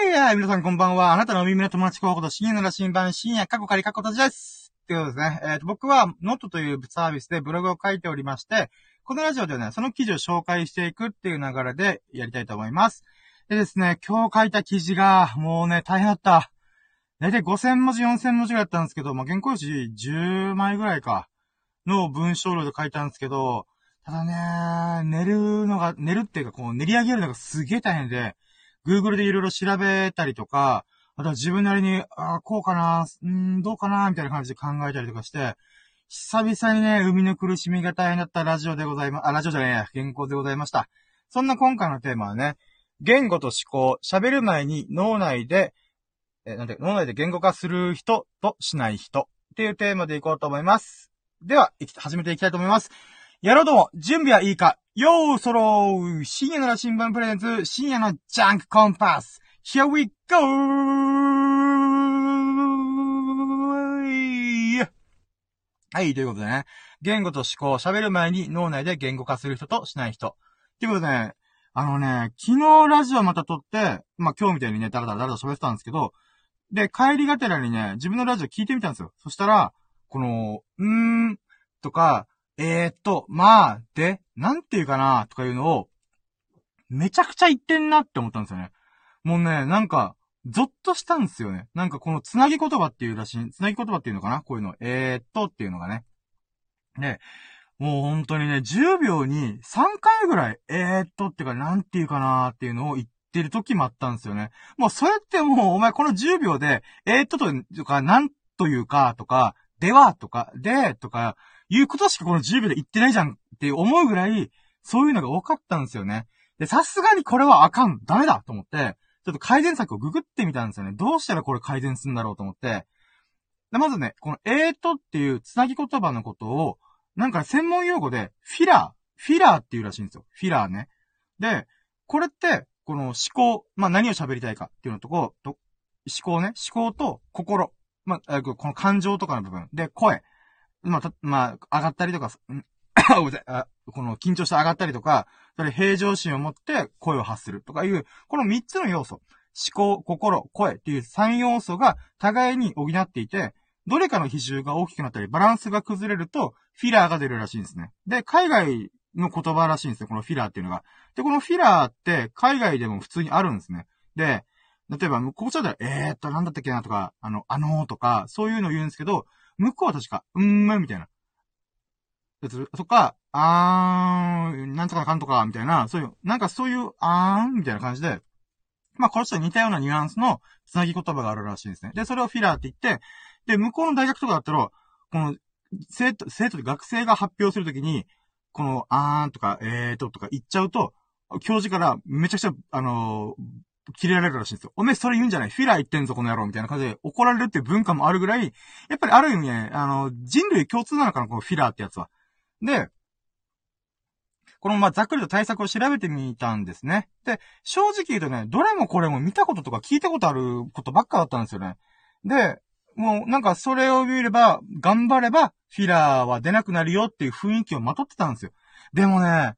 はいはい、皆さんこんばんは。あなたのお耳の友達候補と深夜の羅針盤、深夜過去仮過去たちです。ということですね。えっ、と、僕は、ノートというサービスでブログを書いておりまして、このラジオではね、その記事を紹介していくっていう流れでやりたいと思います。でですね、今日書いた記事が、もうね、大変だった。だいたい5000文字、4000文字ぐらいだったんですけど、まあ、原稿用紙10枚ぐらいか、の文章量で書いたんですけど、ただね、寝るのが、寝るっていうか、こう、練り上げるのがすげえ大変で、Google でいろいろ調べたりとか、あとは自分なりに、ああ、こうかな、うん、どうかな、みたいな感じで考えたりとかして、久々にね、生みの苦しみが大変だったラジオでございま、あ、ラジオじゃねえや、原稿でございました。そんな今回のテーマはね、言語と思考、喋る前に脳内で、え、なんて、脳内で言語化する人としない人っていうテーマでいこうと思います。では、始めていきたいと思います。やろうとも、準備はいいかよーそろー深夜の羅針盤プレゼンツ、深夜のジャンクコンパス !Here we go! はい、ということでね。言語と思考、喋る前に脳内で言語化する人としない人。ということでね、あのね、昨日ラジオまた撮って、まあ、今日みたいにね、だらだらだらだら喋ってたんですけど、で、帰りがてらにね、自分のラジオ聞いてみたんですよ。そしたら、この、うーん、とか、えー、っと、まあ、で、なんていうかな、とかいうのを、めちゃくちゃ言ってんなって思ったんですよね。もうね、なんか、ゾッとしたんですよね。なんかこのつなぎ言葉っていうらしい、つなぎ言葉っていうのかな？こういうの。えー、っとっていうのがね。で、もう本当にね、10秒に3回ぐらい、えー、っとっていうか、なんていうかなっていうのを言ってる時もあったんですよね。もうそれってもう、お前この10秒で、えー、っととか、なんというか、とか、では、とか、で、とか、いうことしかこの10秒で言ってないじゃんって思うぐらい、そういうのが多かったんですよね。で、さすがにこれはあかん、ダメだと思って、ちょっと改善策をググってみたんですよね。どうしたらこれ改善するんだろうと思って。でまずね、このえーとっていうつなぎ言葉のことを、なんか専門用語で、フィラー、フィラーっていうらしいんですよ。フィラーね。で、これって、この思考、まあ、何を喋りたいかっていうのとこ、と、思考ね、思考と心、まあ、この感情とかの部分。で、声。まあ、た、まあ、上がったりとか、この緊張して上がったりとか、それ平常心を持って声を発するとかいう、この3つの要素。思考、心、声っていう3要素が互いに補っていて、どれかの比重が大きくなったり、バランスが崩れると、フィラーが出るらしいんですね。で、海外の言葉らしいんですよ、このフィラーっていうのが。で、このフィラーって海外でも普通にあるんですね。で、例えば、こっちだったら、えーっと、なんだったっけなとか、あの、あのーとか、そういうのを言うんですけど、向こうは確か、うーん、みたいな。とか、あーん、なんとかかんとか、みたいな、そういう、なんかそういう、あーん、みたいな感じで、まあ、これと似たようなニュアンスのつなぎ言葉があるらしいんですね。で、それをフィラーって言って、で、向こうの大学とかだったら、この、生徒、生徒で学生が発表するときに、この、あーんとか、えーととか言っちゃうと、教授からめちゃくちゃ、あのー、切れられるらしいんですよ。おめえそれ言うんじゃないフィラー言ってんぞ、この野郎みたいな感じで怒られるっていう文化もあるぐらい、やっぱりある意味ね、あの、人類共通なのかな、このフィラーってやつは。で、このまあざっくりと対策を調べてみたんですね。で、正直言うとね、どれもこれも見たこととか聞いたことあることばっかだったんですよね。で、もうなんかそれを見れば、頑張れば、フィラーは出なくなるよっていう雰囲気をまとってたんですよ。でもね、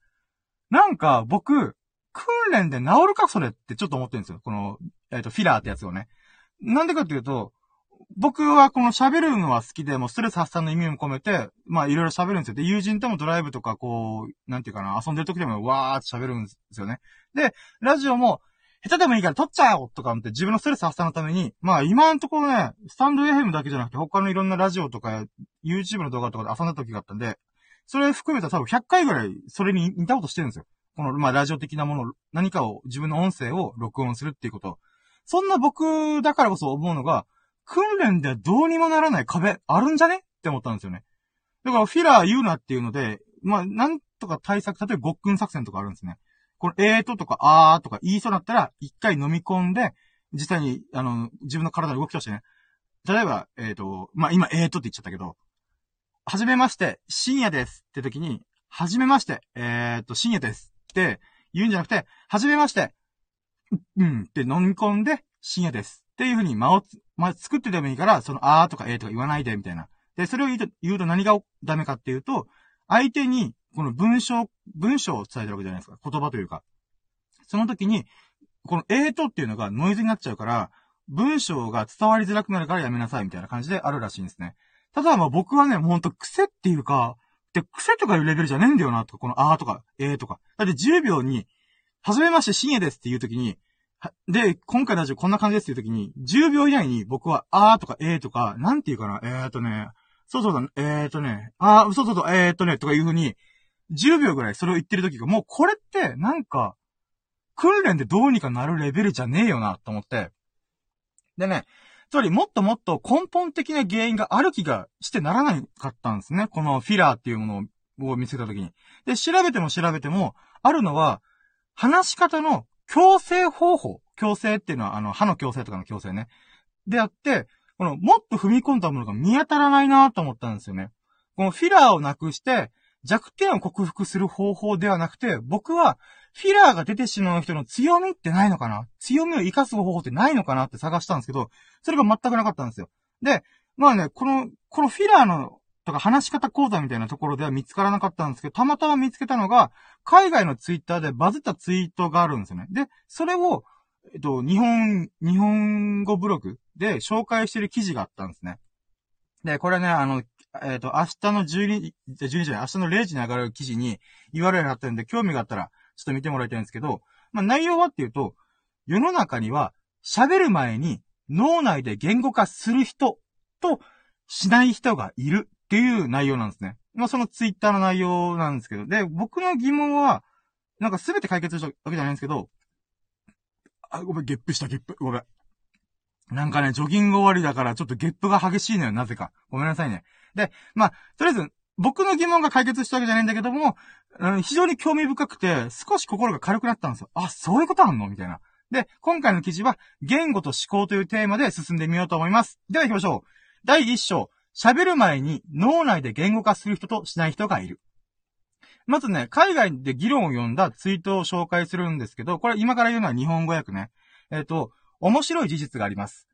なんか僕、訓練で治るかそれってちょっと思ってるんですよ。この、えっ、と、フィラーってやつをね。なんでかっていうと、僕はこの喋るのは好きで、もうストレス発散の意味も込めて、まあいろいろ喋るんですよ。で、友人ともドライブとかこう、なんていうかな、遊んでる時でもわーって喋るんですよね。で、ラジオも、下手でもいいから撮っちゃおうとか思って自分のストレス発散のために、まあ今のところね、スタンド FM だけじゃなくて他のいろんなラジオとか YouTube の動画とかで遊んだ時があったんで、それ含めた多分100回ぐらいそれに似たことしてるんですよ。この、まあラジオ的なもの、何かを、自分の音声を録音するっていうこと。そんな僕だからこそ思うのが、訓練ではどうにもならない壁あるんじゃね？って思ったんですよね。だからフィラー言うなっていうので、まあなんとか対策、例えばごっくん作戦とかあるんですね。このえーととかあーとか言いそうだったら、一回飲み込んで、実際に、あの、自分の体の動きとしてね。例えば、えーと、まあ今えーとって言っちゃったけど、はじめまして、深夜ですって時に、はじめまして、えーと、深夜です言うんじゃなくて、はじめまして、うんって飲み込んで、深夜ですっていう風に間をつ、まあ、作ってでもいいから、そのあーとかえーとか言わないでみたいな。で、それを言うと、言うと何がダメかっていうと、相手に、この文章、文章を伝えてるわけじゃないですか。言葉というか。その時に、このえーとっていうのがノイズになっちゃうから、文章が伝わりづらくなるからやめなさいみたいな感じであるらしいんですね。ただま僕はね、ほんと癖っていうか、で、癖とかいうレベルじゃねえんだよな、とか、このあーとか、えーとか。だって10秒に、はじめまして深夜ですっていう時に、で、今回のラジオこんな感じですっていう時に、10秒以内に僕はあーとかえーとか、なんていうかな、えーとね、そうそうだ、えーとね、あー、そうそうそう、えーとね、とかいう風に、10秒ぐらいそれを言ってる時が、もうこれって、なんか、訓練でどうにかなるレベルじゃねえよな、と思って。でね、つまりもっともっと根本的な原因がある気がしてならなかったんですね。このフィラーっていうものを見つけた時に。で、調べても調べても、あるのは、話し方の強制方法。強制っていうのは、あの、歯の強制とかの強制ね。であって、この、もっと踏み込んだものが見当たらないなと思ったんですよね。このフィラーをなくして、弱点を克服する方法ではなくて、僕は、フィラーが出てしまう人の強みってないのかな？強みを活かす方法ってないのかなって探したんですけど、それが全くなかったんですよ。で、まあね、この、このフィラーの、とか話し方講座みたいなところでは見つからなかったんですけど、たまたま見つけたのが、海外のツイッターでバズったツイートがあるんですよね。で、それを、えっと、日本、日本語ブログで紹介してる記事があったんですね。で、これね、あの、えっ、ー、と、明日の12、12時じゃない、明日の0時に上がる記事に URL 貼ってるんで、興味があったら、ちょっと見てもらいたいんですけど、まあ、内容はっていうと、世の中には、喋る前に脳内で言語化する人としない人がいるっていう内容なんですね。まあ、そのツイッターの内容なんですけど、で、僕の疑問は、なんかすべて解決したわけじゃないんですけど、あ、ごめん、ゲップした、ゲップ。ごめん。なんかね、ジョギング終わりだからちょっとゲップが激しいのよ、なぜか。ごめんなさいね。で、まあ、とりあえず、僕の疑問が解決したわけじゃないんだけども、うん、非常に興味深くて、少し心が軽くなったんですよ。あ、そういうことあんの？みたいな。で、今回の記事は、言語と思考というテーマで進んでみようと思います。では行きましょう。第1章、喋る前に脳内で言語化する人としない人がいる。まずね、海外で議論を読んだツイートを紹介するんですけど、これ今から言うのは日本語訳ね。えっ、ー、と、面白い事実があります。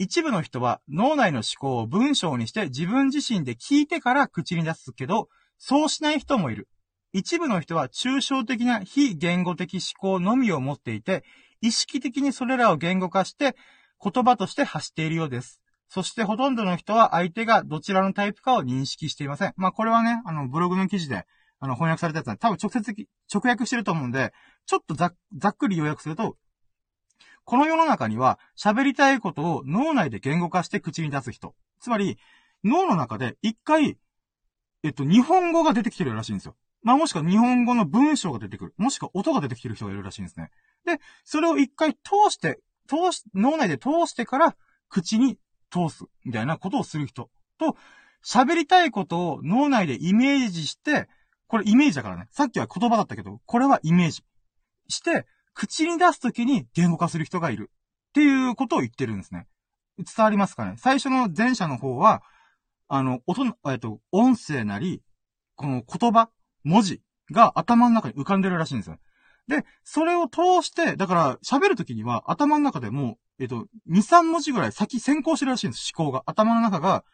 一部の人は脳内の思考を文章にして自分自身で聞いてから口に出すけど、そうしない人もいる。一部の人は抽象的な非言語的思考のみを持っていて、意識的にそれらを言語化して言葉として発しているようです。そしてほとんどの人は相手がどちらのタイプかを認識していません。まあこれはね、あのブログの記事であの翻訳されたやつなんで、多分直接直訳してると思うんで、ちょっとざっくり要約すると、この世の中には喋りたいことを脳内で言語化して口に出す人。つまり、脳の中で一回、えっと、日本語が出てきてるらしいんですよ。まあ、もしくは日本語の文章が出てくる。もしくは音が出てきてる人がいるらしいんですね。で、それを一回通して、通し、脳内で通してから口に通す。みたいなことをする人と、喋りたいことを脳内でイメージして、これイメージだからね。さっきは言葉だったけど、これはイメージ。して、口に出すときに言語化する人がいる。っていうことを言ってるんですね。伝わりますかね？最初の前者の方は、あの、音、えっと、音声なり、この言葉、文字が頭の中に浮かんでるらしいんですよ。で、それを通して、だから喋るときには頭の中でもう、えっと、2、3文字ぐらい先先行してるらしいんです、思考が。頭の中が、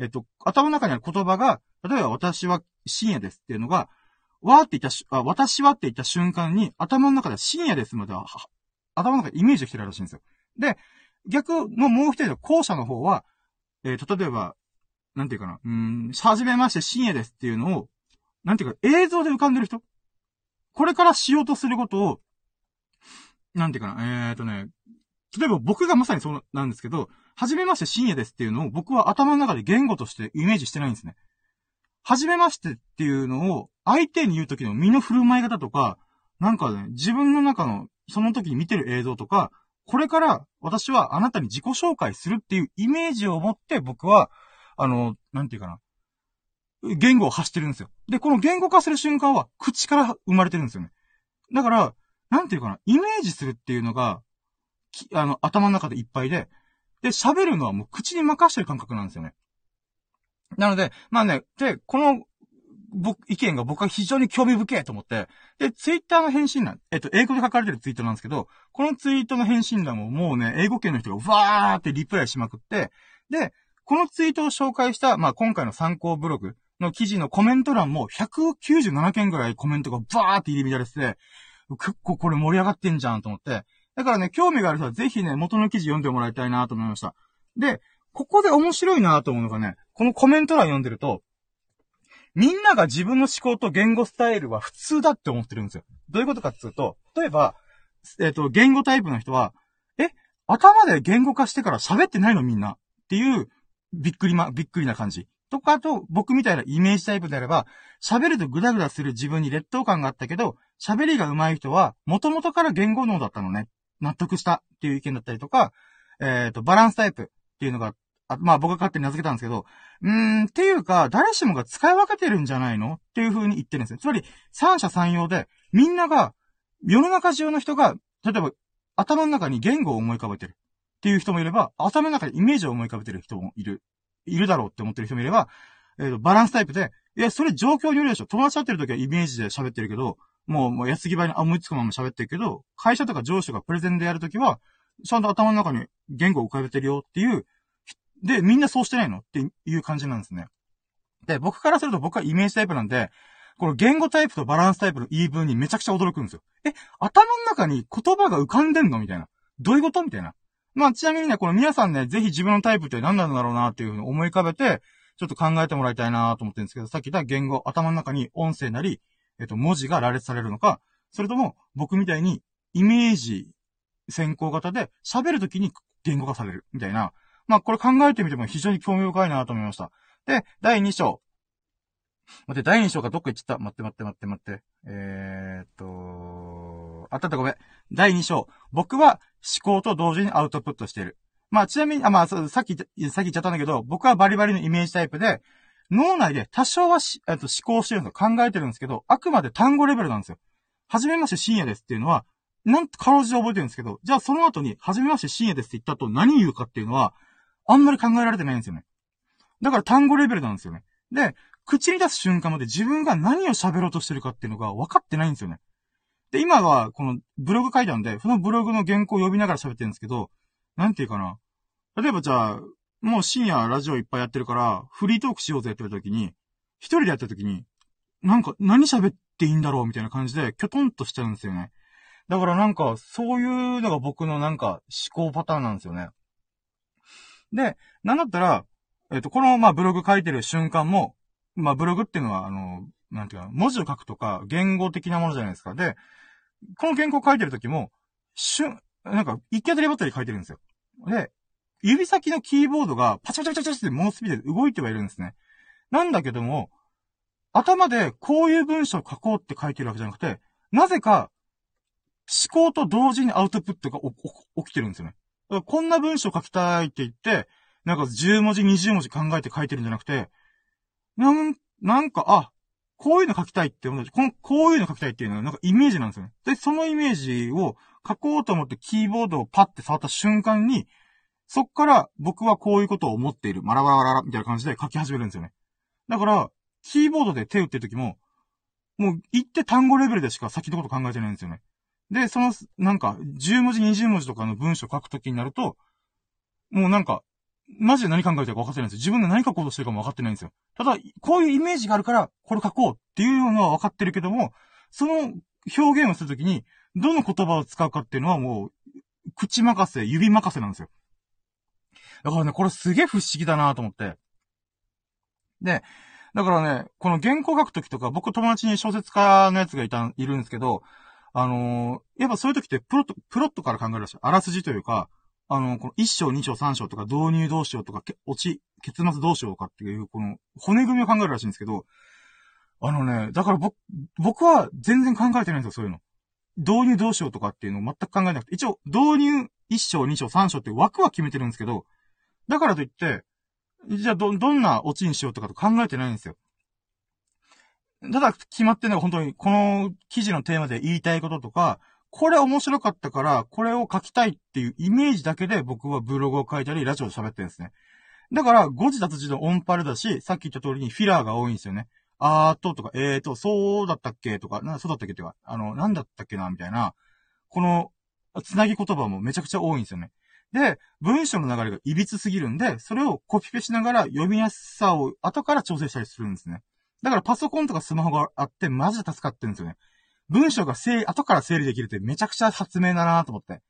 えっと、頭の中にある言葉が、例えば私は深夜ですっていうのが、わーって言ったしあ、私はって言った瞬間に、頭の中で深夜ですまでは、頭の中でイメージしてるらしいんですよ。で、逆のもう一人の後者の方は、えー、例えば、なんていうかな、うん、はじめまして深夜ですっていうのを、なんていうか、映像で浮かんでる人これからしようとすることを、なんていうかな、えーとね、例えば僕がまさにそうなんですけど、はじめまして深夜ですっていうのを僕は頭の中で言語としてイメージしてないんですね。はじめましてっていうのを相手に言う時の身の振る舞い方とか、なんかね、自分の中の、その時に見てる映像とか、これから私はあなたに自己紹介するっていうイメージを持って僕は、あの、なんていうかな。言語を発してるんですよ。で、この言語化する瞬間は口から生まれてるんですよね。だから、なんていうかな、イメージするっていうのが、あの、頭の中でいっぱいで、で、喋るのはもう口に任してる感覚なんですよね。なので、まあね、で、この僕、意見が僕は非常に興味深いと思って、で、ツイッターの返信欄、えっと、英語で書かれてるツイートなんですけど、このツイートの返信欄ももうね、英語圏の人がわーってリプライしまくって、で、このツイートを紹介した、まあ、今回の参考ブログの記事のコメント欄も197件ぐらいコメントがバーって入り乱れてて、結構これ盛り上がってんじゃんと思って、だからね、興味がある人はぜひね、元の記事読んでもらいたいなと思いました。で、ここで面白いなと思うのがね、このコメント欄読んでると、みんなが自分の思考と言語スタイルは普通だって思ってるんですよ。どういうことかっていうと、例えば、えっ、ー、と、言語タイプの人は、え、頭で言語化してから喋ってないの？みんなっていう、びっくりま、びっくりな感じ。とかあと、僕みたいなイメージタイプであれば、喋るとグダグダする自分に劣等感があったけど、喋りが上手い人は、元々から言語能だったのね。納得したっていう意見だったりとか、えっ、ー、と、バランスタイプっていうのが、あまあ僕が勝手に名付けたんですけど、うーん、っていうか、誰しもが使い分けてるんじゃないの？っていう風に言ってるんですよ。つまり、三者三様で、みんなが、世の中中の人が、例えば、頭の中に言語を思い浮かべてるっていう人もいれば、頭の中にイメージを思い浮かべてる人もいる。いるだろうって思ってる人もいれば、えっ、ー、と、バランスタイプで、いや、それ状況によるでしょ。友達会ってる時はイメージで喋ってるけど、もう、もう、安ぎ場に思いつくまま喋ってるけど、会社とか上司がプレゼンでやるときは、ちゃんと頭の中に言語を浮かべてるよっていう、で、みんなそうしてないの？っていう感じなんですね。で、僕からすると僕はイメージタイプなんで、この言語タイプとバランスタイプの言い分にめちゃくちゃ驚くんですよ。え、頭の中に言葉が浮かんでんの？みたいな。どういうこと？みたいな。まあ、ちなみにね、この皆さんね、ぜひ自分のタイプって何なんだろうなっていうふうに思い浮かべて、ちょっと考えてもらいたいなと思ってるんですけど、さっき言った言語、頭の中に音声なり、えっと、文字が羅列されるのか、それとも、僕みたいに、イメージ先行型で、喋るときに言語化される、みたいな。まあ、これ考えてみても非常に興味深いなと思いました。で、第2章。待って、第2章がどっか行っちゃった。待って待って待って待って。えー、っと、あったったごめん。第2章。僕は思考と同時にアウトプットしている。まあ、ちなみに、あ、まあ、さっき、さっき言っちゃったんだけど、僕はバリバリのイメージタイプで、脳内で多少はし、えっと、思考してるんですよ。考えてるんですけど、あくまで単語レベルなんですよ。はじめまして深夜ですっていうのは、なんとかろうじて覚えてるんですけど、じゃあその後に、はじめまして深夜ですって言った後何言うかっていうのは、あんまり考えられてないんですよね。だから単語レベルなんですよね。で、口に出す瞬間まで自分が何を喋ろうとしてるかっていうのが分かってないんですよね。で、今は、このブログ書いたんで、そのブログの原稿を読みながら喋ってるんですけど、なんていうかな。例えばじゃあ、もう深夜ラジオいっぱいやってるから、フリートークしようぜって言った時に、一人でやった時に、なんか何喋っていいんだろうみたいな感じで、きょとんとしちゃうんですよね。だからなんか、そういうのが僕のなんか思考パターンなんですよね。で、なんだったら、えっ、と、この、まあ、ブログ書いてる瞬間も、まあ、ブログっていうのは、あの、なんていうか、文字を書くとか、言語的なものじゃないですか。で、この原稿書いてる時も、瞬、なんか、一気当たりばったり書いてるんですよ。で、指先のキーボードがパチャパチパチパチって猛スピードで動いてはいるんですね。なんだけども、頭でこういう文章を書こうって書いてるわけじゃなくて、なぜか、思考と同時にアウトプットが起きてるんですよね。こんな文章書きたいって言って、なんか10文字、20文字考えて書いてるんじゃなくて、なん、なんか、あ、こういうの書きたいって思う。この、こういうの書きたいっていうのはなんかイメージなんですよね。で、そのイメージを書こうと思ってキーボードをパッて触った瞬間に、そっから僕はこういうことを思っている。マラマラマラみたいな感じで書き始めるんですよね。だから、キーボードで手打ってる時も、もう言って単語レベルでしか先のこと考えてないんですよね。で、その、なんか、10文字、20文字とかの文章を書くときになると、もうなんか、マジで何考えてるか分かってないんですよ。自分が何書こうとしてるかも分かってないんですよ。ただ、こういうイメージがあるから、これ書こうっていうのは分かってるけども、その表現をするときに、どの言葉を使うかっていうのはもう、口任せ、指任せなんですよ。だからね、これすげえ不思議だなと思って。で、だからね、この原稿書くときとか、僕友達に小説家のやつがいた、いるんですけど、あのー、やっぱそういう時ってプロット、プロットから考えるらしい。あらすじというか、あのー、この1章、2章、3章とか導入どうしようとか、落ち、結末どうしようかっていう、この骨組みを考えるらしいんですけど、あのね、だから僕、僕は全然考えてないんですよ、そういうの。導入どうしようとかっていうのを全く考えなくて、一応、導入1章、2章、3章って枠は決めてるんですけど、だからといって、じゃあど、どんなオチにしようとかと考えてないんですよ。ただ決まってるのは本当にこの記事のテーマで言いたいこととか、これ面白かったから、これを書きたいっていうイメージだけで僕はブログを書いたり、ラジオを喋ってるんですね。だから、誤字脱字のオンパルだし、さっき言った通りにフィラーが多いんですよね。あーととか、えーと、そうだったっけとか、な、そうだったっけとか、あの、なんだったっけなみたいな、この、つなぎ言葉もめちゃくちゃ多いんですよね。で、文章の流れが歪すぎるんで、それをコピペしながら読みやすさを後から調整したりするんですね。だからパソコンとかスマホがあって、マジで助かってるんですよね。文章が整理、後から整理できるってめちゃくちゃ発明だなと思って。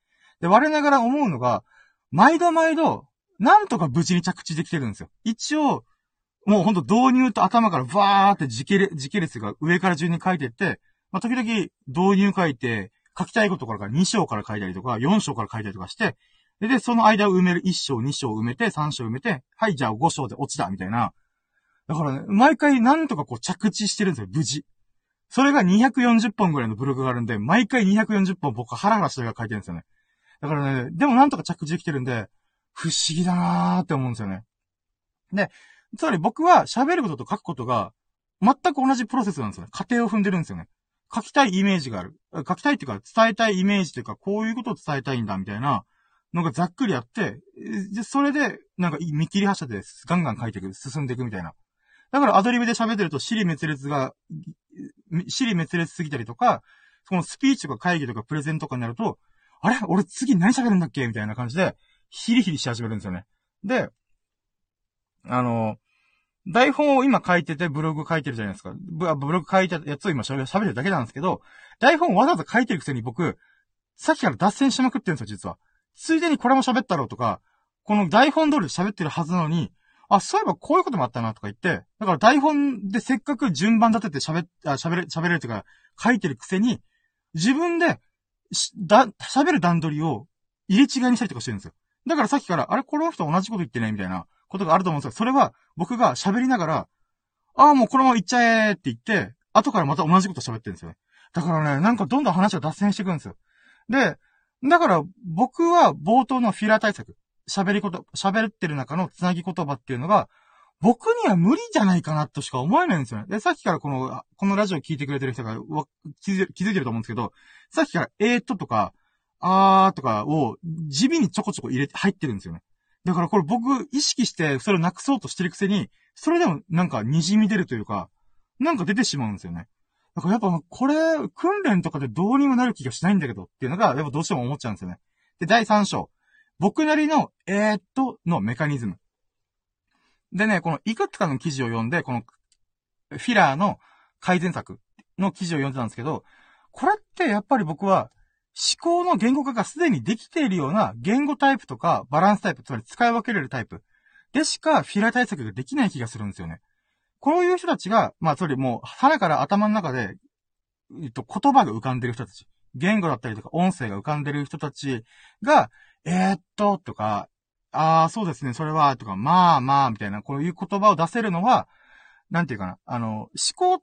で、我ながら思うのが、毎度毎度、なんとか無事に着地できてるんですよ。一応、もうほんと導入と頭からバーって時系列、時系列が上から順に書いてって、まあ、時々導入書いて、書きたいことから2章から書いたりとか、4章から書いたりとかして、で、その間を埋める1章、2章埋めて、3章埋めて、はい、じゃあ5章で落ちた、みたいな。だからね、毎回なんとかこう着地してるんですよ、無事。それが240本ぐらいのブログがあるんで、毎回240本僕ハラハラしてるが書いてるんですよね。だからね、でもなんとか着地できてるんで、不思議だなーって思うんですよね。で、つまり僕は喋ることと書くことが、全く同じプロセスなんですよね。過程を踏んでるんですよね。書きたいイメージがある。書きたいっていうか、伝えたいイメージっていうか、こういうことを伝えたいんだ、みたいなのがざっくりあって、で、それで、なんか見切り発車でガンガン書いていく、進んでいくみたいな。だからアドリブで喋ってると、尻滅裂が、尻滅裂すぎたりとか、そのスピーチとか会議とかプレゼントとかになると、あれ？俺次何喋るんだっけ？みたいな感じで、ヒリヒリし始めるんですよね。で、あの、台本を今書いててブログ書いてるじゃないですか。ブログ書いたやつを今喋るだけなんですけど、台本わざわざ書いてるくせに僕、さっきから脱線しまくってるんですよ、実は。ついでにこれも喋ったろうとか、この台本通り喋ってるはずなのに、あ、そういえばこういうこともあったなとか言って、だから台本でせっかく順番立てて喋、あ喋れ、喋れるというか、書いてるくせに、自分で、だ、喋る段取りを入れ違いにしたりとかしてるんですよ。だからさっきから、あれ、この人同じこと言ってねみたいなことがあると思うんですよ。それは、僕が喋りながら、ああ、もうこのまま行っちゃえって言って、後からまた同じこと喋ってるんですよね。だからね、なんかどんどん話が脱線していくんですよ。で、だから僕は冒頭のフィラー対策、喋りこと、喋ってる中のつなぎ言葉っていうのが、僕には無理じゃないかなとしか思えないんですよね。で、さっきからこの、このラジオ聞いてくれてる人が気づ気づいてると思うんですけど、さっきからえーっととか、あーとかを地味にちょこちょこ入れて、入ってるんですよね。だからこれ僕意識してそれをなくそうとしてるくせに、それでもなんか滲み出るというか、なんか出てしまうんですよね。だからやっぱこれ、訓練とかでどうにもなる気がしないんだけどっていうのが、やっぱどうしても思っちゃうんですよね。で、第3章。僕なりの、えー、っと、のメカニズム。でね、このいくつかの記事を読んで、この、フィラーの改善策の記事を読んでたんですけど、これってやっぱり僕は、思考の言語化がすでにできているような言語タイプとかバランスタイプ、つまり使い分けれるタイプでしかフィラー対策ができない気がするんですよね。こういう人たちが、まあ、それもう、腹から頭の中で、えっと、言葉が浮かんでる人たち。言語だったりとか音声が浮かんでる人たちが、えー、っと、とか、ああ、そうですね、それは、とか、まあまあ、みたいな、こういう言葉を出せるのは、なんていうかな、あの、思考、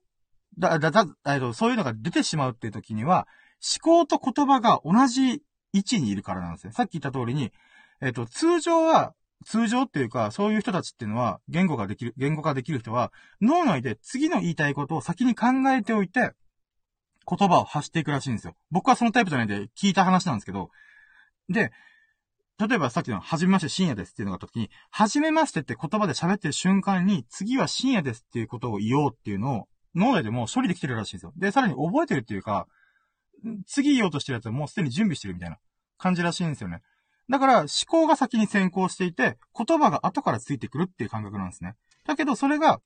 だ、だ、だ、えっと、そういうのが出てしまうっていう時には、思考と言葉が同じ位置にいるからなんですね。さっき言った通りに、えっと、通常は、通常っていうか、そういう人たちっていうのは、言語ができる、言語化できる人は、脳内で次の言いたいことを先に考えておいて、言葉を発していくらしいんですよ。僕はそのタイプじゃないんで聞いた話なんですけど、で、例えばさっきの、はじめまして深夜ですっていうのがあった時に、はじめましてって言葉で喋ってる瞬間に、次は深夜ですっていうことを言おうっていうのを、脳内でも処理できてるらしいんですよ。で、さらに覚えてるっていうか、次言おうとしてるやつはもうすでに準備してるみたいな感じらしいんですよね。だから、思考が先に先行していて、言葉が後からついてくるっていう感覚なんですね。だけど、それが、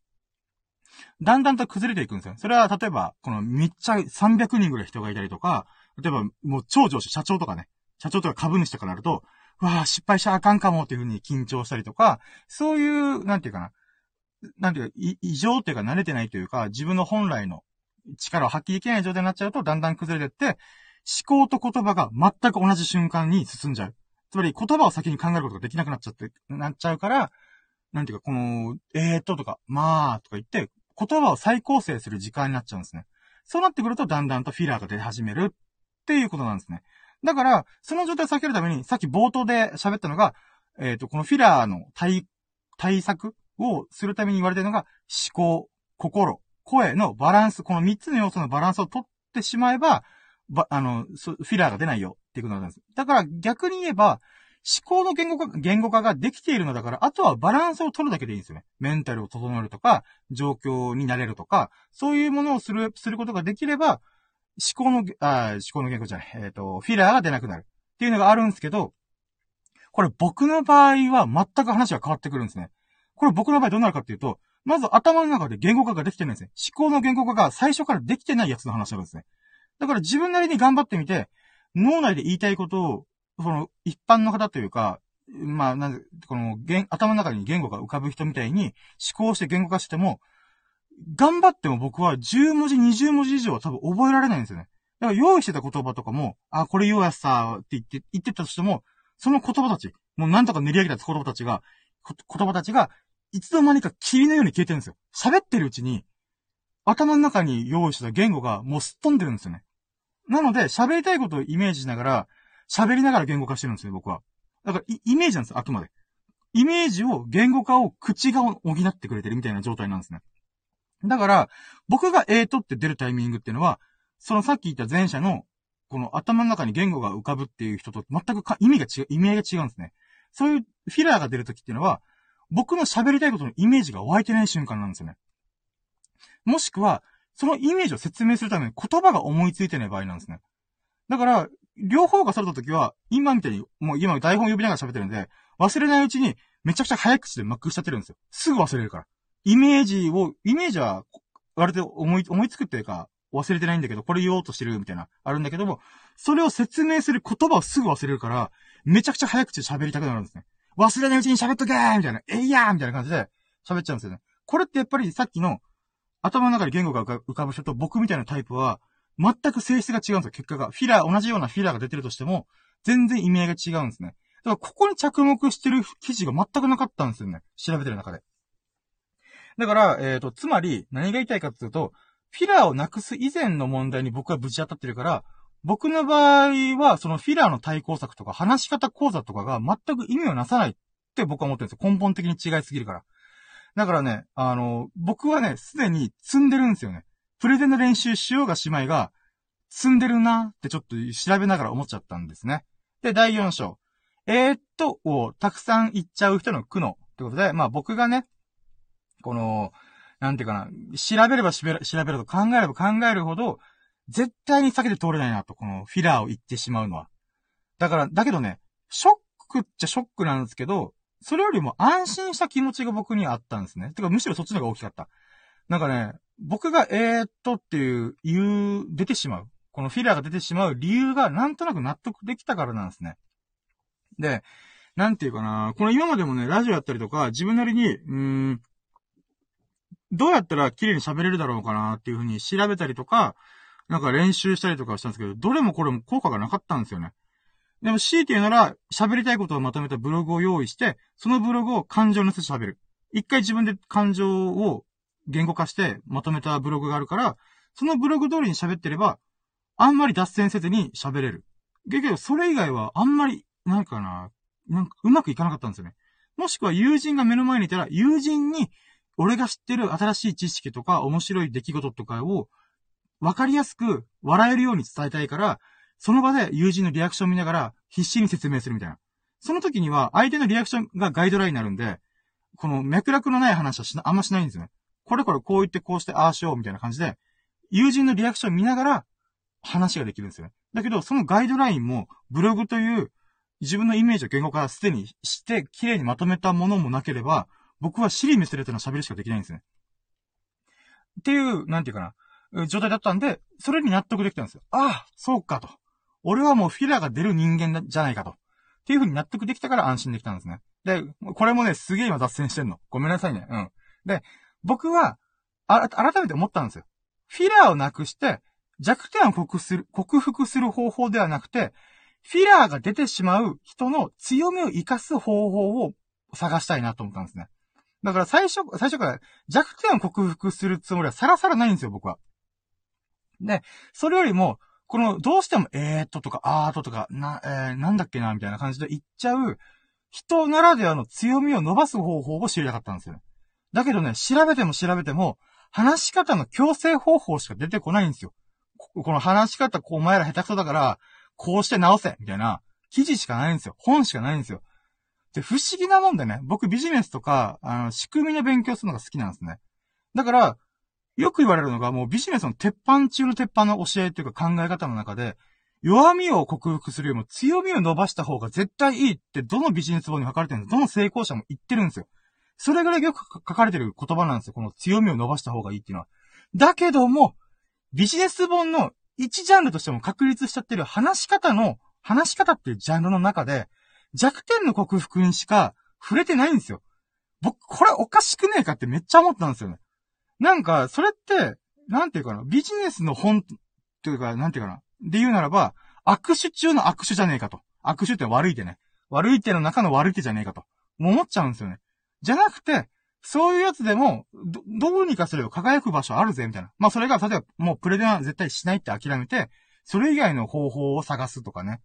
だんだんと崩れていくんですよ。それは、例えば、このめっちゃ300人ぐらい人がいたりとか、例えば、もう超上司、社長とかね、社長とか株主とかなると、わあ、失敗しちゃあかんかもっていうふうに緊張したりとか、そういう、なんていうかな、なんていうか、異常っていうか慣れてないというか、自分の本来の力を発揮できない状態になっちゃうと、だんだん崩れてって、思考と言葉が全く同じ瞬間に進んじゃう。つまり言葉を先に考えることができなくなっちゃって、なっちゃうから、なんていうか、この、えーととか、まあとか言って、言葉を再構成する時間になっちゃうんですね。そうなってくると、だんだんとフィラーが出始めるっていうことなんですね。だから、その状態を避けるために、さっき冒頭で喋ったのが、えっ、ー、と、このフィラーの対、対策をするために言われてるのが、思考、心、声のバランス、この3つの要素のバランスを取ってしまえば、ば、あの、フィラーが出ないよっていうことなんです。だから逆に言えば、思考の言語化、言語化ができているのだから、あとはバランスを取るだけでいいんですよね。メンタルを整えるとか、状況になれるとか、そういうものをする、することができれば、思考の、あ思考の言語じゃない、えっ、ー、と、フィラーが出なくなる。っていうのがあるんですけど、これ僕の場合は全く話が変わってくるんですね。これ僕の場合どうなるかっていうと、まず頭の中で言語化ができてないんですね。思考の言語化が最初からできてないやつの話なんですね。だから自分なりに頑張ってみて、脳内で言いたいことをその、一般の方というか、まあ、なんで、この、頭の中に言語が浮かぶ人みたいに思考して言語化しても、頑張っても僕は10文字、20文字以上は多分覚えられないんですよね。だから用意してた言葉とかも、あ、これ言うやつさ、って言って、言ってたとしても、その言葉たち、もうなんとか練り上げた言葉たちが、言葉たちが、いつの間にか霧のように消えてるんですよ。喋ってるうちに、頭の中に用意した言語がもうすっ飛んでるんですよね。なので、喋りたいことをイメージしながら、喋りながら言語化してるんですよ、僕は。だから、イメージなんですよ、あくまで。イメージを、言語化を口が補ってくれてるみたいな状態なんですね。だから、僕がえーとって出るタイミングっていうのは、そのさっき言った前者の、この頭の中に言語が浮かぶっていう人と全く意味が違う、意味合いが違うんですね。そういうフィラーが出るときっていうのは、僕の喋りたいことのイメージが湧いてない瞬間なんですよね。もしくは、そのイメージを説明するために言葉が思いついてない場合なんですね。だから、両方が揃った時は、今みたいに、もう今台本呼びながら喋ってるんで、忘れないうちに、めちゃくちゃ早口でまくしちゃってるんですよ。すぐ忘れるから。イメージを、イメージは、割と思い、思いつくっていうか、忘れてないんだけど、これ言おうとしてるみたいな、あるんだけども、それを説明する言葉をすぐ忘れるから、めちゃくちゃ早口で喋りたくなるんですね。忘れないうちに喋っとけーみたいな、えいやーみたいな感じで喋っちゃうんですよね。これってやっぱりさっきの頭の中で言語が浮かぶ人と僕みたいなタイプは、全く性質が違うんですよ、結果が。フィラー、同じようなフィラーが出てるとしても、全然意味合いが違うんですね。だからここに着目してる記事が全くなかったんですよね。調べてる中で。だから、えっ、ー、と、つまり、何が言いたいかっていうと、フィラーをなくす以前の問題に僕はぶち当たってるから、僕の場合は、そのフィラーの対抗策とか話し方講座とかが全く意味をなさないって僕は思ってるんですよ。根本的に違いすぎるから。だからね、あの、僕はね、すでに積んでるんですよね。プレゼンの練習しようが姉妹が、積んでるなってちょっと調べながら思っちゃったんですね。で、第4章。えー、っと、をたくさん言っちゃう人の苦悩ってことで、まあ僕がね、この、なんていうかな、調べれば調べると考えれば考えるほど、絶対に避けて通れないなと、このフィラーを言ってしまうのは。だから、だけどね、ショックっちゃショックなんですけど、それよりも安心した気持ちが僕にあったんですね。てか、むしろそっちの方が大きかった。なんかね、僕がえーっとっていう、言う、出てしまう。このフィラーが出てしまう理由がなんとなく納得できたからなんですね。で、なんていうかな、この今までもね、ラジオやったりとか、自分なりに、うーん、どうやったら綺麗に喋れるだろうかなっていうふうに調べたりとか、なんか練習したりとかしたんですけど、どれもこれも効果がなかったんですよね。でも強いて言うなら、喋りたいことをまとめたブログを用意して、そのブログを感情のせて喋る。一回自分で感情を言語化してまとめたブログがあるから、そのブログ通りに喋ってれば、あんまり脱線せずに喋れる。だけど、それ以外はあんまり、なんかな、なんかうまくいかなかったんですよね。もしくは友人が目の前にいたら、友人に俺が知ってる新しい知識とか面白い出来事とかを分かりやすく笑えるように伝えたいから、その場で友人のリアクションを見ながら必死に説明するみたいな。その時には相手のリアクションがガイドラインになるんで、この脈絡のない話はしな、あんましないんですよね。これこれこう言ってこうしてああしようみたいな感じで、友人のリアクションを見ながら話ができるんですよね。だけど、そのガイドラインもブログという自分のイメージを言語化すでにして綺麗にまとめたものもなければ、僕は尻見せれての喋りしかできないんですね。っていう、なんていうかな、状態だったんで、それに納得できたんですよ。ああ、そうかと。俺はもうフィラーが出る人間じゃないかと。っていう風に納得できたから安心できたんですね。で、これもね、すげえ今脱線してんの。ごめんなさいね。うん。で、僕は、あ、改めて思ったんですよ。フィラーをなくして、弱点を克服する、克服する方法ではなくて、フィラーが出てしまう人の強みを活かす方法を探したいなと思ったんですね。だから最初、最初から弱点を克服するつもりはさらさらないんですよ、僕は。で、それよりも、この、どうしても、えーっととか、あーととか、な、えー、なんだっけな、みたいな感じで言っちゃう、人ならではの強みを伸ばす方法を知りたかったんですよ。だけどね、調べても調べても、話し方の強制方法しか出てこないんですよ。この話し方、こう、お前ら下手くそだから、こうして直せみたいな、記事しかないんですよ。本しかないんですよ。で、不思議なもんでね、僕ビジネスとか、あの、仕組みの勉強するのが好きなんですね。だから、よく言われるのが、もうビジネスの鉄板中の鉄板の教えっていうか考え方の中で、弱みを克服するよりも強みを伸ばした方が絶対いいってどのビジネス本に書かれてるんですどの成功者も言ってるんですよ。それぐらいよく書かれてる言葉なんですよ。この強みを伸ばした方がいいっていうのは。だけども、ビジネス本の一ジャンルとしても確立しちゃってる話し方の話し方っていうジャンルの中で、弱点の克服にしか触れてないんですよ。僕、これおかしくねえかってめっちゃ思ったんですよね。なんか、それって、なんていうかな、ビジネスの本、というか、なんていうかな、で言うならば、握手中の握手じゃねえかと。握手って悪い手ね。悪い手の中の悪い手じゃねえかと。思っちゃうんですよね。じゃなくて、そういうやつでも、ど、どうにかすれば輝く場所あるぜ、みたいな。まあ、それが、例えば、もうプレゼンは絶対しないって諦めて、それ以外の方法を探すとかね。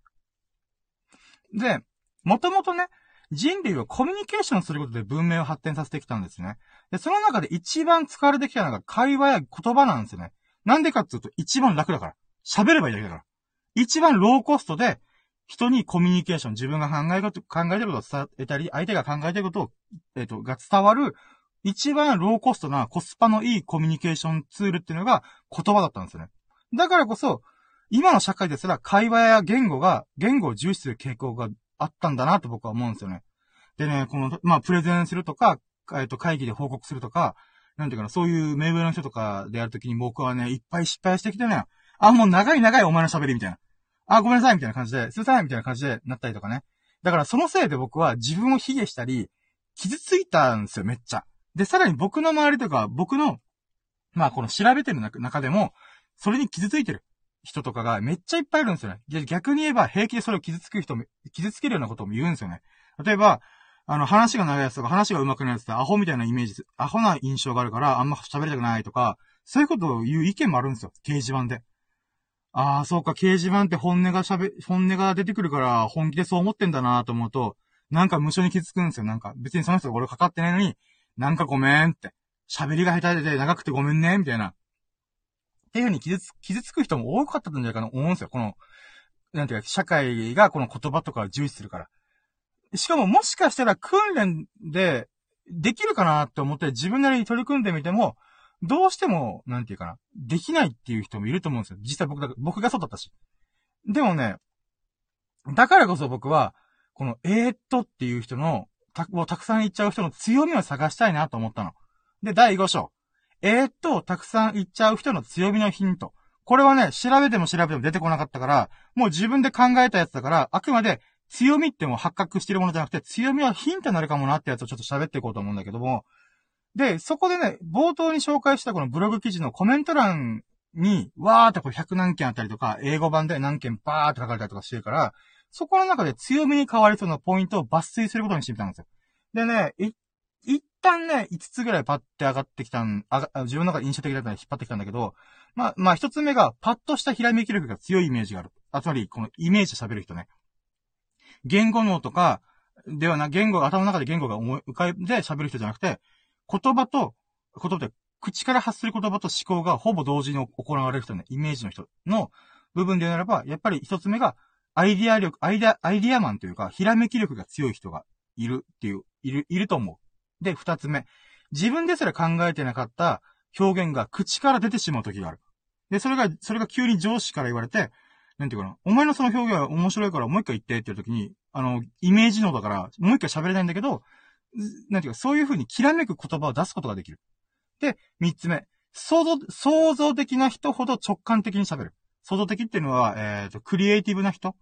で、もともとね、人類はコミュニケーションすることで文明を発展させてきたんですね。で、その中で一番使われてきたのが会話や言葉なんですよね。なんでかっていうと、一番楽だから。喋ればいいだけだから。一番ローコストで、人にコミュニケーション、自分が考えること、考えてることを伝えたり、相手が考えてることを、えっ、ー、と、が伝わる、一番ローコストなコスパのいいコミュニケーションツールっていうのが言葉だったんですよね。だからこそ、今の社会ですら会話や言語が、言語を重視する傾向があったんだなと僕は思うんですよね。でね、この、まあ、プレゼンするとか、えっ、と、会議で報告するとか、なんていうかな、そういう目上の人とかでやるときに僕はね、いっぱい失敗してきてね、あ、もう長い長いお前の喋りみたいな。あ、ごめんなさいみたいな感じで、すいませんみたいな感じでなったりとかね。だからそのせいで僕は自分を卑下したり、傷ついたんですよ、めっちゃ。で、さらに僕の周りとか、僕の、まあこの調べてる中でも、それに傷ついてる人とかがめっちゃいっぱいいるんですよね。逆に言えば平気でそれを傷つく人も、傷つけるようなことも言うんですよね。例えば、あの、話が長いやつとか話が上手くないやつってアホみたいなイメージ、アホな印象があるからあんま喋りたくないとか、そういうことを言う意見もあるんですよ。掲示板で。ああ、そうか、掲示板って本音が喋、本音が出てくるから本気でそう思ってんだなと思うと、なんか無償に気づくんですよ。なんか、別にその人が俺かかってないのに、なんかごめんって。喋りが下手で長くてごめんね、みたいな。っていう風に傷つ、傷つく人も多かったんじゃないかなと思うんですよ。この、なんていうか、社会がこの言葉とかを重視するから。しかももしかしたら訓練でできるかなって思って自分なりに取り組んでみても、どうしても、なんていうかな、できないっていう人もいると思うんですよ。実際僕だ、僕がそうだったし。でもね、だからこそ僕は、この、えー、っとっていう人の、た、をたくさん言っちゃう人の強みを探したいなと思ったの。で、第5章。えー、っと、たくさん言っちゃう人の強みのヒント。これはね、調べても調べても出てこなかったから、もう自分で考えたやつだから、あくまで強みっても発覚してるものじゃなくて、強みはヒントになるかもなってやつをちょっと喋っていこうと思うんだけども、で、そこでね、冒頭に紹介したこのブログ記事のコメント欄に、わーってこう100何件あったりとか、英語版で何件バーって書かれたりとかしてるから、そこの中で強みに変わりそうなポイントを抜粋することにしてみたんですよ。でね、い、一旦ね、5つぐらいパッて上がってきたん、あ自分の中で印象的だったので引っ張ってきたんだけど、まあ、まあ一つ目が、パッとしたひらめき力が強いイメージがある。あ、つまり、このイメージで喋る人ね。言語脳とか、ではな、言語、頭の中で言語が思い浮かべて喋る人じゃなくて、言葉と、言葉で、口から発する言葉と思考がほぼ同時に行われる人ね、イメージの人の部分でならば、やっぱり一つ目が、アイディア力、アイデア、アイディアマンというか、ひらめき力が強い人がいるっていう、いる、いると思う。で、二つ目。自分ですら考えてなかった表現が口から出てしまう時がある。で、それが、それが急に上司から言われて、なんていうかな、お前のその表現は面白いからもう一回言ってっていう時に、あの、イメージ脳だから、もう一回喋れないんだけど、なんていうか、そういう風にきらめく言葉を出すことができる。で、三つ目。想像、想像的な人ほど直感的に喋る。想像的っていうのは、えっ、ー、と、クリエイティブな人っ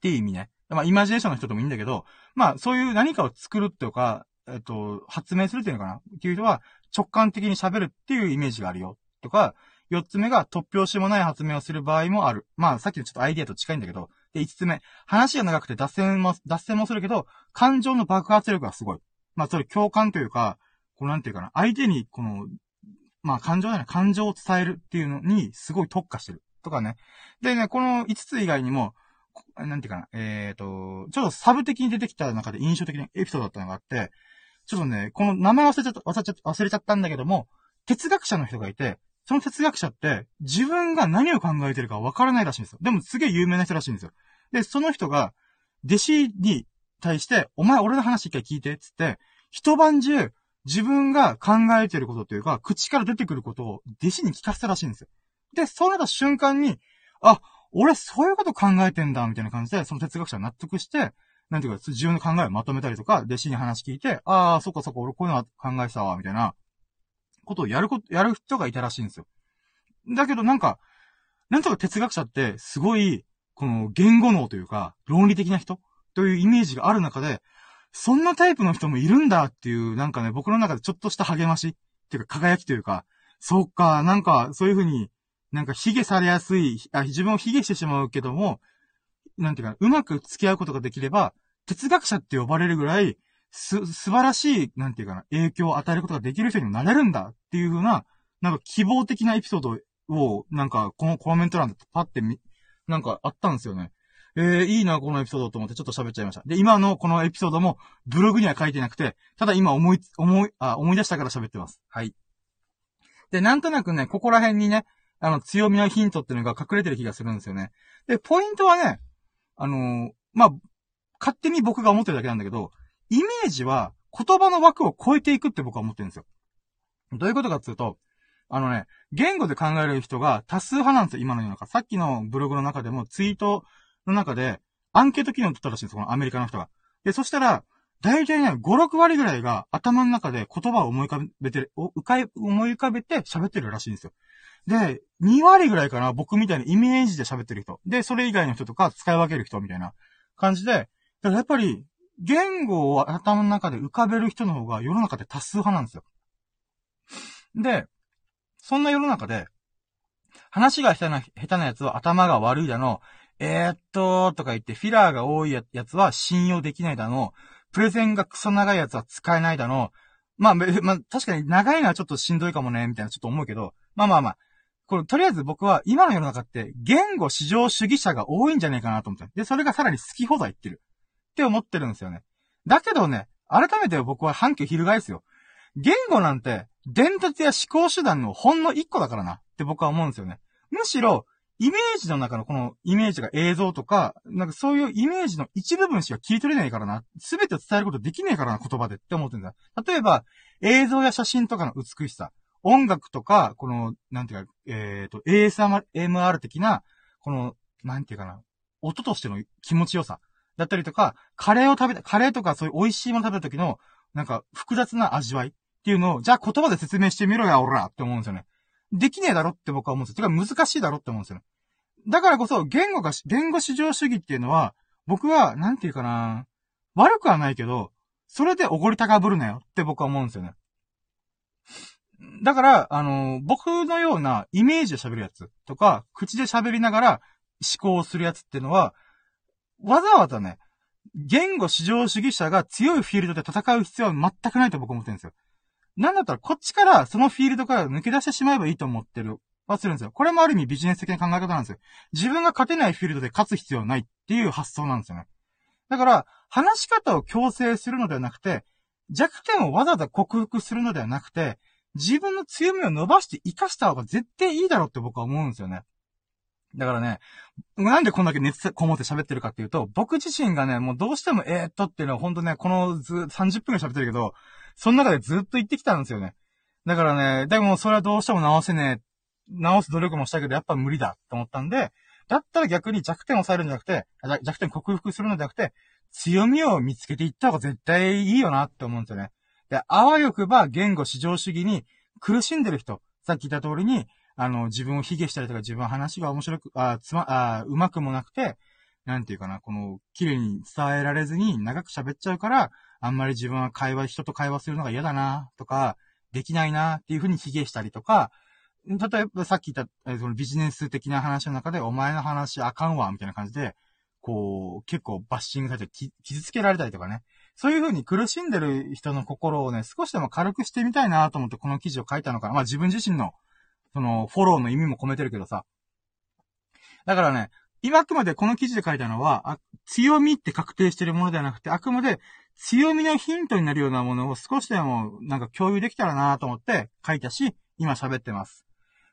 ていう意味ね。まあ、イマジネーションの人でもいいんだけど、まあ、そういう何かを作るっていうか、えっ、と、発明するっていうのかな？っていう人は、直感的に喋るっていうイメージがあるよ。とか、四つ目が突拍子もない発明をする場合もある。まあ、さっきのちょっとアイディアと近いんだけど、で、五つ目。話が長くて脱線も、脱線もするけど、感情の爆発力がすごい。まあ、それ共感というか、こうなんていうかな、相手にこの、まあ、感情じゃない、感情を伝えるっていうのにすごい特化してる。とかね。でね、この五つ以外にも、なんていうかな、えっ、ー、と、ちょっとサブ的に出てきた中で印象的なエピソードだったのがあって、ちょっとね、この名前忘れちゃった、忘れちゃった、忘れちゃったんだけども、哲学者の人がいて、その哲学者って自分が何を考えてるかわからないらしいんですよ。でもすげえ有名な人らしいんですよ。で、その人が、弟子に対して、お前俺の話一回聞いて、っつって、一晩中、自分が考えてることというか、口から出てくることを弟子に聞かせたらしいんですよ。で、そうなった瞬間に、あ、俺そういうこと考えてんだ、みたいな感じで、その哲学者は納得して、なんていうか、自分の考えをまとめたりとか、弟子に話聞いて、ああ、そっかそっか、俺こういうのは考えてたわ、みたいな、ことをやること、やる人がいたらしいんですよ。だけどなんか、なんとか哲学者って、すごい、この言語能というか、論理的な人というイメージがある中で、そんなタイプの人もいるんだっていう、なんかね、僕の中でちょっとした励ましっていうか輝きというか、そっか、なんか、そういうふうに、なんか、卑下されやすいあ、自分を卑下してしまうけども、なんていうか、うまく付き合うことができれば、哲学者って呼ばれるぐらい、す、素晴らしい、なんていうかな、影響を与えることができる人にもなれるんだっていうふうな、なんか希望的なエピソードを、なんか、このコメント欄でパってみ、なんかあったんですよね。えー、いいな、このエピソードと思ってちょっと喋っちゃいました。で、今のこのエピソードも、ブログには書いてなくて、ただ今思い、思い、あ、思い出したから喋ってます。はい。で、なんとなくね、ここら辺にね、あの、強みのヒントっていうのが隠れてる気がするんですよね。で、ポイントはね、あの、まあ、勝手に僕が思ってるだけなんだけど、イメージは言葉の枠を超えていくって僕は思ってるんですよ。どういうことかっていうと、あのね、言語で考える人が多数派なんですよ、今の世の中。さっきのブログの中でもツイートの中で、アンケート機能を取ったらしいんですよ、このアメリカの人が。で、そしたら、大体ね、5、6割ぐらいが頭の中で言葉を思い浮かべて、思い浮かべて喋ってるらしいんですよ。で、2割ぐらいかな、僕みたいなイメージで喋ってる人。で、それ以外の人とか使い分ける人みたいな感じで、だからやっぱり、言語を頭の中で浮かべる人の方が世の中で多数派なんですよ。で、そんな世の中で、話が下手な、下手なやつは頭が悪いだの、えー、っと、とか言ってフィラーが多いやつは信用できないだの、プレゼンがクソ長いやつは使えないだの、まあ、まあ、確かに長いのはちょっとしんどいかもね、みたいなちょっと思うけど、まあまあまあ、これ、とりあえず僕は今の世の中って言語至上主義者が多いんじゃないかなと思って。で、それがさらに好き放題言ってる。って思ってるんですよね。だけどね、改めて僕は反響翻すよ。言語なんて、伝達や思考手段のほんの一個だからなって僕は思うんですよね。むしろ、イメージの中のこのイメージが映像とか、なんかそういうイメージの一部分しか切り取れないからな。すべてを伝えることできねえからな、言葉でって思ってるんだ。例えば、映像や写真とかの美しさ。音楽とか、この、なんていうか、えっ、ー、と、ASMR 的な、この、なんていうかな、音としての気持ちよさ。だったりとか、カレーを食べた、カレーとかそういう美味しいもの食べた時の、なんか、複雑な味わいっていうのを、じゃあ言葉で説明してみろや、おらって思うんですよね。できねえだろって僕は思うんですよ。てか難しいだろって思うんですよね。だからこそ、言語が、言語至上主義っていうのは、僕は、なんていうかな、悪くはないけど、それでおごり高ぶるなよって僕は思うんですよね。だから、あの、僕のようなイメージで喋るやつとか、口で喋りながら思考をするやつってのは、わざわざね、言語至上主義者が強いフィールドで戦う必要は全くないと僕思ってるんですよ。なんだったらこっちからそのフィールドから抜け出してしまえばいいと思ってるはするんですよ。これもある意味ビジネス的な考え方なんですよ。自分が勝てないフィールドで勝つ必要はないっていう発想なんですよね。だから、話し方を強制するのではなくて、弱点をわざわざ克服するのではなくて、自分の強みを伸ばして活かした方が絶対いいだろうって僕は思うんですよね。だからね、なんでこんだけ熱こもって喋ってるかっていうと、僕自身がね、もうどうしてもえー、っとっていうのはほんとね、このず、30分ぐらい喋ってるけど、その中でずっと言ってきたんですよね。だからね、でもそれはどうしても直せねえ。直す努力もしたけど、やっぱ無理だと思ったんで、だったら逆に弱点を抑えるんじゃなくて、弱点克服するのではなくて、強みを見つけていった方が絶対いいよなって思うんですよね。で、あわよくば言語至上主義に苦しんでる人、さっき言った通りに、あの、自分を卑下したりとか、自分話が面白く、あ、つま、あ、うまくもなくて、なんていうかな、この、綺麗に伝えられずに長く喋っちゃうから、あんまり自分は会話、人と会話するのが嫌だな、とか、できないな、っていうふうに卑下したりとか、例えばさっき言った、そのビジネス的な話の中で、お前の話あかんわ、みたいな感じで、こう、結構バッシングされて傷つけられたりとかね。そういう風に苦しんでる人の心をね、少しでも軽くしてみたいなと思ってこの記事を書いたのかな。まあ自分自身の、その、フォローの意味も込めてるけどさ。だからね、今あくまでこの記事で書いたのは、あ強みって確定してるものではなくて、あくまで強みのヒントになるようなものを少しでもなんか共有できたらなと思って書いたし、今喋ってます。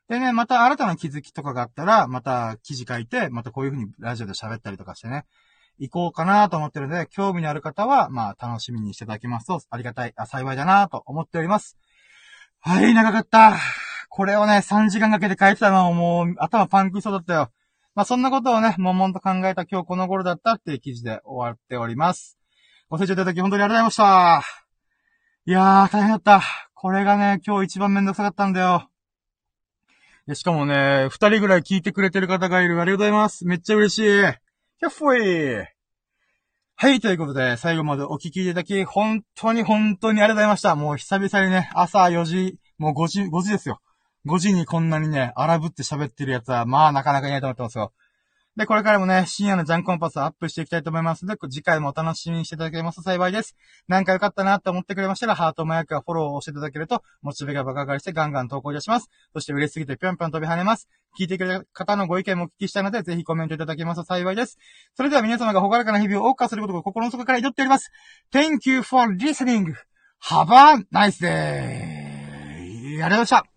でね、また新たな気づきとかがあったら、また記事書いて、またこういう風にラジオで喋ったりとかしてね、行こうかなと思ってるので、興味のある方は、まあ、楽しみにしていただきますと、ありがたい、あ幸いだなと思っております。はい、長かった。これをね、3時間かけて書いてたのはもう、頭パンクしそうだったよ。まあ、そんなことをね、悶々と考えた今日この頃だったっていう記事で終わっております。ご清聴いただき本当にありがとうございました。いやー、大変だった。これがね、今日一番めんどくさかったんだよ。でしかもね、二人ぐらい聞いてくれてる方がいる。ありがとうございます。めっちゃ嬉しい。キャッフォイはい、ということで、最後までお聞きいただき、本当に本当にありがとうございました。もう久々にね、朝4時、もう5時、5時ですよ。5時にこんなにね、荒ぶって喋ってるやつは、まあなかなかいないと思ってますよ。で、これからもね、深夜のジャンコンパスをアップしていきたいと思いますので、次回もお楽しみにしていただけますと幸いです。なんか良かったなと思ってくれましたら、ハートマークやフォローを押していただけると、モチベが爆上がりしてガンガン投稿いたします。そして嬉しすぎてぴょんぴょん飛び跳ねます。聞いてくれる方のご意見もお聞きしたいので、ぜひコメントいただけますと幸いです。それでは皆様がほがらかな日々を謳歌することを心の底から祈っております。Thank you for listening. Have a nice day. ありがとうございました。